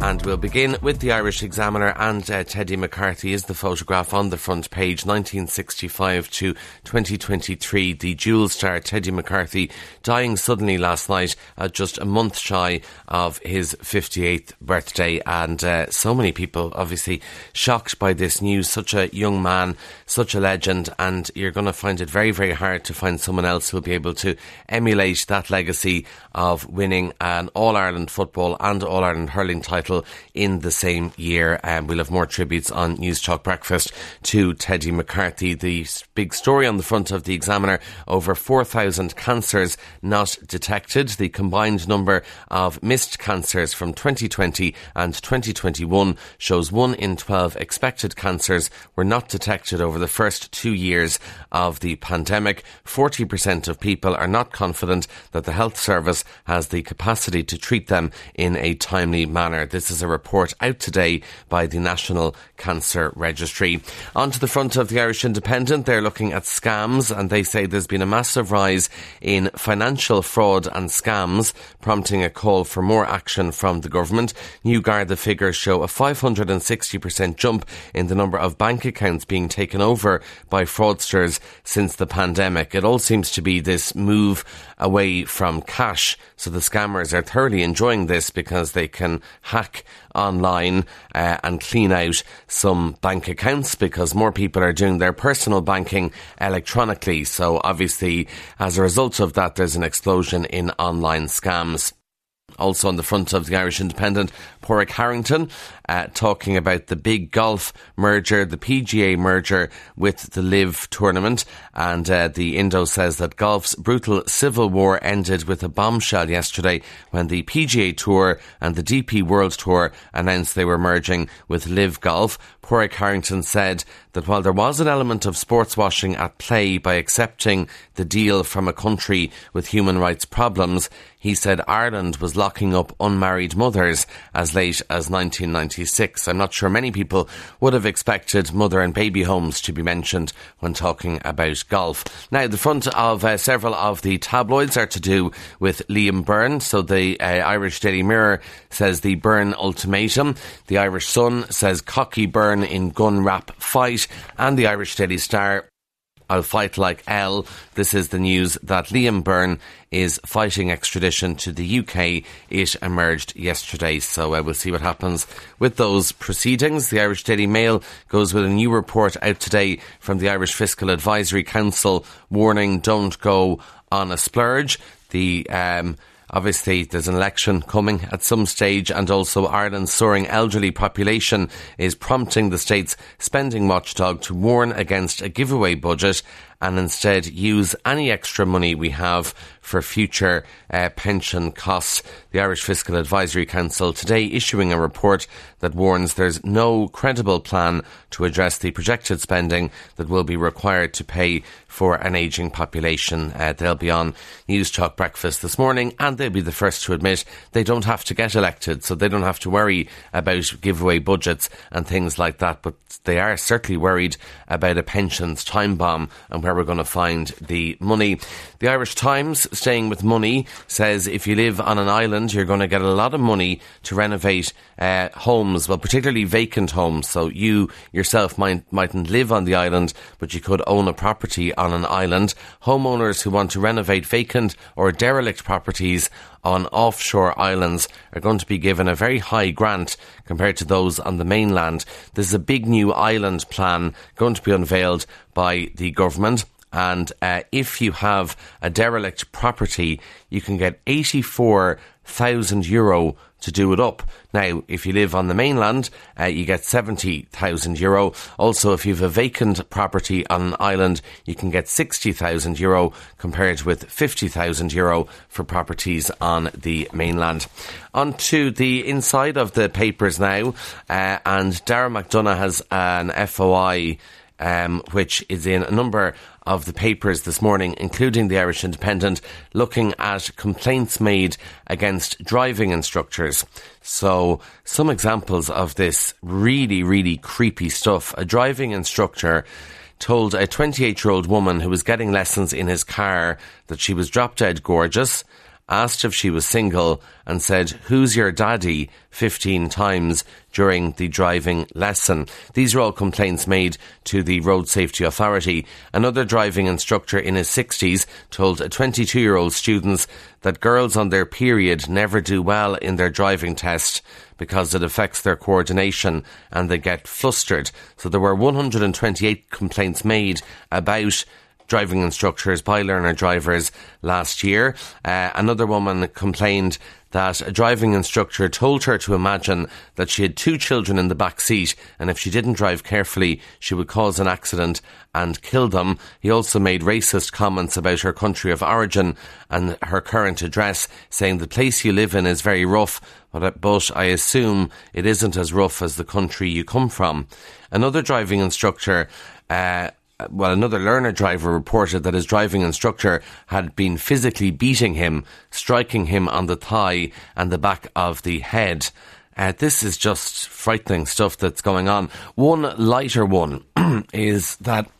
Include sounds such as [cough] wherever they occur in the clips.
And we'll begin with the Irish Examiner and uh, Teddy McCarthy is the photograph on the front page, 1965 to 2023. The dual star Teddy McCarthy dying suddenly last night at just a month shy of his 58th birthday. And uh, so many people obviously shocked by this news. Such a young man, such a legend, and you're going to find it very, very hard to find someone else who'll be able to emulate that legacy of winning an All Ireland football and All Ireland hurling title in the same year. And um, we'll have more tributes on Newstalk Breakfast to Teddy McCarthy. The big story on the front of the Examiner over 4,000 cancers not detected. The combined number of missed cancers from 2020 and 2021 shows 1 in 12 expected cancers were not detected over the first two years of the pandemic. 40% of people are not confident that the health service has the capacity to treat them in a timely manner. This is a report out today by the National Cancer Registry. On to the front of the Irish Independent, they're looking at scams and they say there's been a massive rise in financial fraud and scams, prompting a call for more action from the government. New Garda figures show a 560% jump in the number of bank accounts being taken over by fraudsters since the pandemic. It all seems to be this move away from cash. So the scammers are thoroughly enjoying this because they can hack online uh, and clean out some bank accounts because more people are doing their personal banking electronically. So obviously, as a result of that, there's an explosion in online scams. Also on the front of the Irish Independent, Padraig Harrington uh, talking about the big golf merger, the PGA merger with the LIV tournament. And uh, the Indo says that golf's brutal civil war ended with a bombshell yesterday when the PGA Tour and the DP World Tour announced they were merging with LIV Golf. Padraig Harrington said that while there was an element of sports washing at play by accepting the deal from a country with human rights problems, he said Ireland was locking up unmarried mothers as late as 1996. I'm not sure many people would have expected mother and baby homes to be mentioned when talking about golf. Now, the front of uh, several of the tabloids are to do with Liam Byrne. So the uh, Irish Daily Mirror says the Byrne ultimatum. The Irish Sun says cocky Byrne in gun rap fight. And the Irish Daily Star I'll fight like L. This is the news that Liam Byrne is fighting extradition to the UK. It emerged yesterday, so uh, we'll see what happens with those proceedings. The Irish Daily Mail goes with a new report out today from the Irish Fiscal Advisory Council warning don't go on a splurge. The um, Obviously, there's an election coming at some stage, and also Ireland's soaring elderly population is prompting the state's spending watchdog to warn against a giveaway budget and instead use any extra money we have for future uh, pension costs. The Irish Fiscal Advisory Council today issuing a report that warns there's no credible plan to address the projected spending that will be required to pay for an ageing population. Uh, they'll be on Newstalk Breakfast this morning and they'll be the first to admit they don't have to get elected, so they don't have to worry about giveaway budgets and things like that. But they are certainly worried about a pensions time bomb and where we're going to find the money. The Irish Times, staying with money, says if you live on an island, you're going to get a lot of money to renovate uh, homes, well, particularly vacant homes. So you yourself might, mightn't live on the island, but you could own a property on an island. Homeowners who want to renovate vacant or derelict properties on offshore islands are going to be given a very high grant compared to those on the mainland. There's a big new island plan going to be unveiled by the government. And uh, if you have a derelict property, you can get 84,000 euro to do it up. Now, if you live on the mainland, uh, you get 70,000 euro. Also, if you have a vacant property on an island, you can get 60,000 euro compared with 50,000 euro for properties on the mainland. On to the inside of the papers now, uh, and Darragh McDonough has an FOI um, which is in a number of the papers this morning, including the Irish Independent, looking at complaints made against driving instructors. So, some examples of this really, really creepy stuff. A driving instructor told a 28 year old woman who was getting lessons in his car that she was drop dead gorgeous asked if she was single, and said, Who's your daddy? 15 times during the driving lesson. These are all complaints made to the Road Safety Authority. Another driving instructor in his 60s told 22 year old students that girls on their period never do well in their driving test because it affects their coordination and they get flustered. So there were 128 complaints made about driving instructors by learner drivers last year. Uh, another woman complained that a driving instructor told her to imagine that she had two children in the back seat and if she didn't drive carefully, she would cause an accident and kill them. He also made racist comments about her country of origin and her current address, saying the place you live in is very rough, but, but I assume it isn't as rough as the country you come from. Another driving instructor uh, well, another learner driver reported that his driving instructor had been physically beating him, striking him on the thigh and the back of the head. Uh, this is just frightening stuff that's going on. One lighter one [clears throat] is that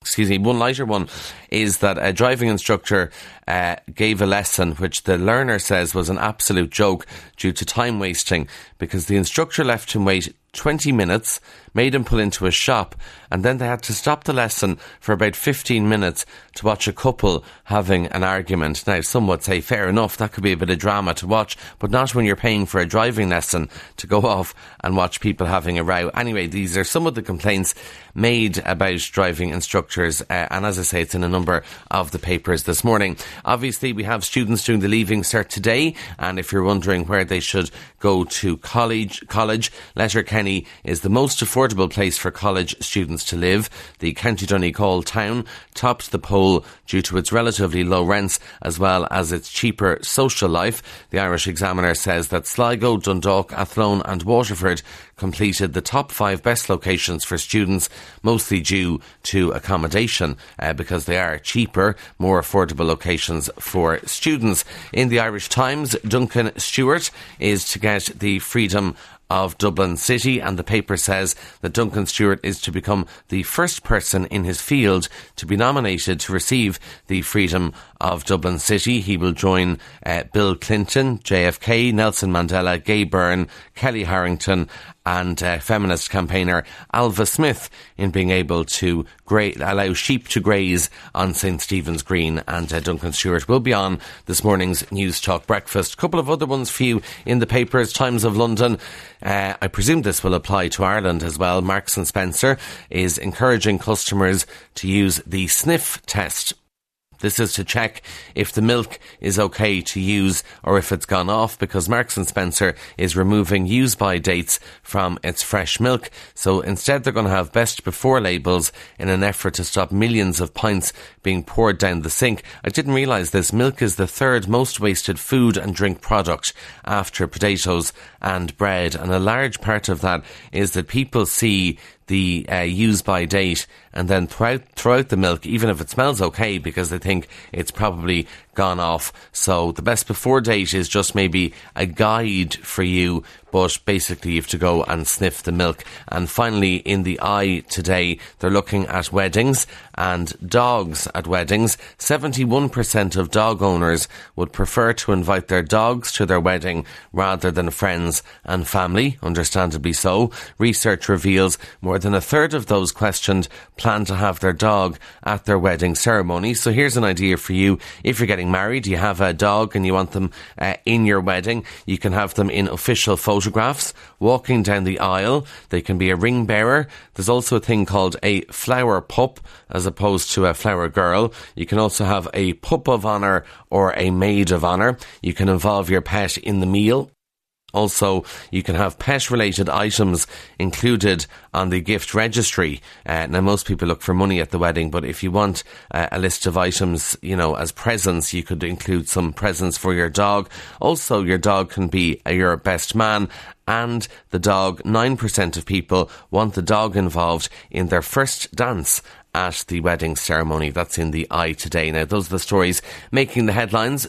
excuse me, one lighter one is that a driving instructor uh, gave a lesson which the learner says was an absolute joke due to time wasting because the instructor left him wait 20 minutes, made him pull into a shop, and then they had to stop the lesson for about 15 minutes to watch a couple having an argument. Now, some would say, fair enough, that could be a bit of drama to watch, but not when you're paying for a driving lesson to go [laughs] off and watch people having a row. Anyway, these are some of the complaints made about driving instructors, uh, and as I say, it's in a number of the papers this morning. Obviously, we have students doing the Leaving Cert today, and if you're wondering where they should go to college, college, Letterkenny is the most affordable place for college students to live. The County Donegal town topped the poll due to its relatively low rents as well as its cheaper social life. The Irish Examiner says that Sligo, Dundalk, Athlone, and Waterford completed the top five best locations for students, mostly due to accommodation, uh, because they are cheaper, more affordable locations for students. In the Irish Times, Duncan Stewart is to get the freedom of Dublin City, and the paper says that Duncan Stewart is to become the first person in his field to be nominated to receive the Freedom of Dublin City. He will join uh, Bill Clinton, JFK, Nelson Mandela, Gay Byrne, Kellie Harrington, and uh, feminist campaigner Ailbhe Smyth in being able to gra- allow sheep to graze on St Stephen's Green. And uh, Duncan Stewart will be on this morning's Newstalk breakfast. A couple of other ones for you in the papers. Times of London. Uh, I presume this will apply to Ireland as well. Marks and Spencer is encouraging customers to use the sniff test this is to check if the milk is okay to use or if it's gone off because Marks and Spencer is removing use by dates from its fresh milk. So instead they're going to have best before labels in an effort to stop millions of pints being poured down the sink. I didn't realise this. Milk is the third most wasted food and drink product after potatoes and bread. And a large part of that is that people see the uh, use by date and then throughout, throughout the milk, even if it smells okay, because they think it's probably gone off. So the best before date is just maybe a guide for you, but basically you have to go and sniff the milk. And finally, in the i today, they're looking at weddings and dogs at weddings. 71% of dog owners would prefer to invite their dogs to their wedding rather than friends and family, understandably so. Research reveals more than a third of those questioned plan to have their dog at their wedding ceremony. So here's an idea for you. If you're getting married, you have a dog and you want them uh, in your wedding, you can have them in official photographs, walking down the aisle. They can be a ring bearer. There's also a thing called a flower pup as opposed to a flower girl. You can also have a pup of honour or a maid of honour. You can involve your pet in the meal. Also, you can have pet related items included on the gift registry. Uh, now, most people look for money at the wedding, but if you want uh, a list of items, you know, as presents, you could include some presents for your dog. Also, your dog can be uh, your best man and the dog. 9% of people want the dog involved in their first dance at the wedding ceremony. That's in the i today. Now, those are the stories making the headlines.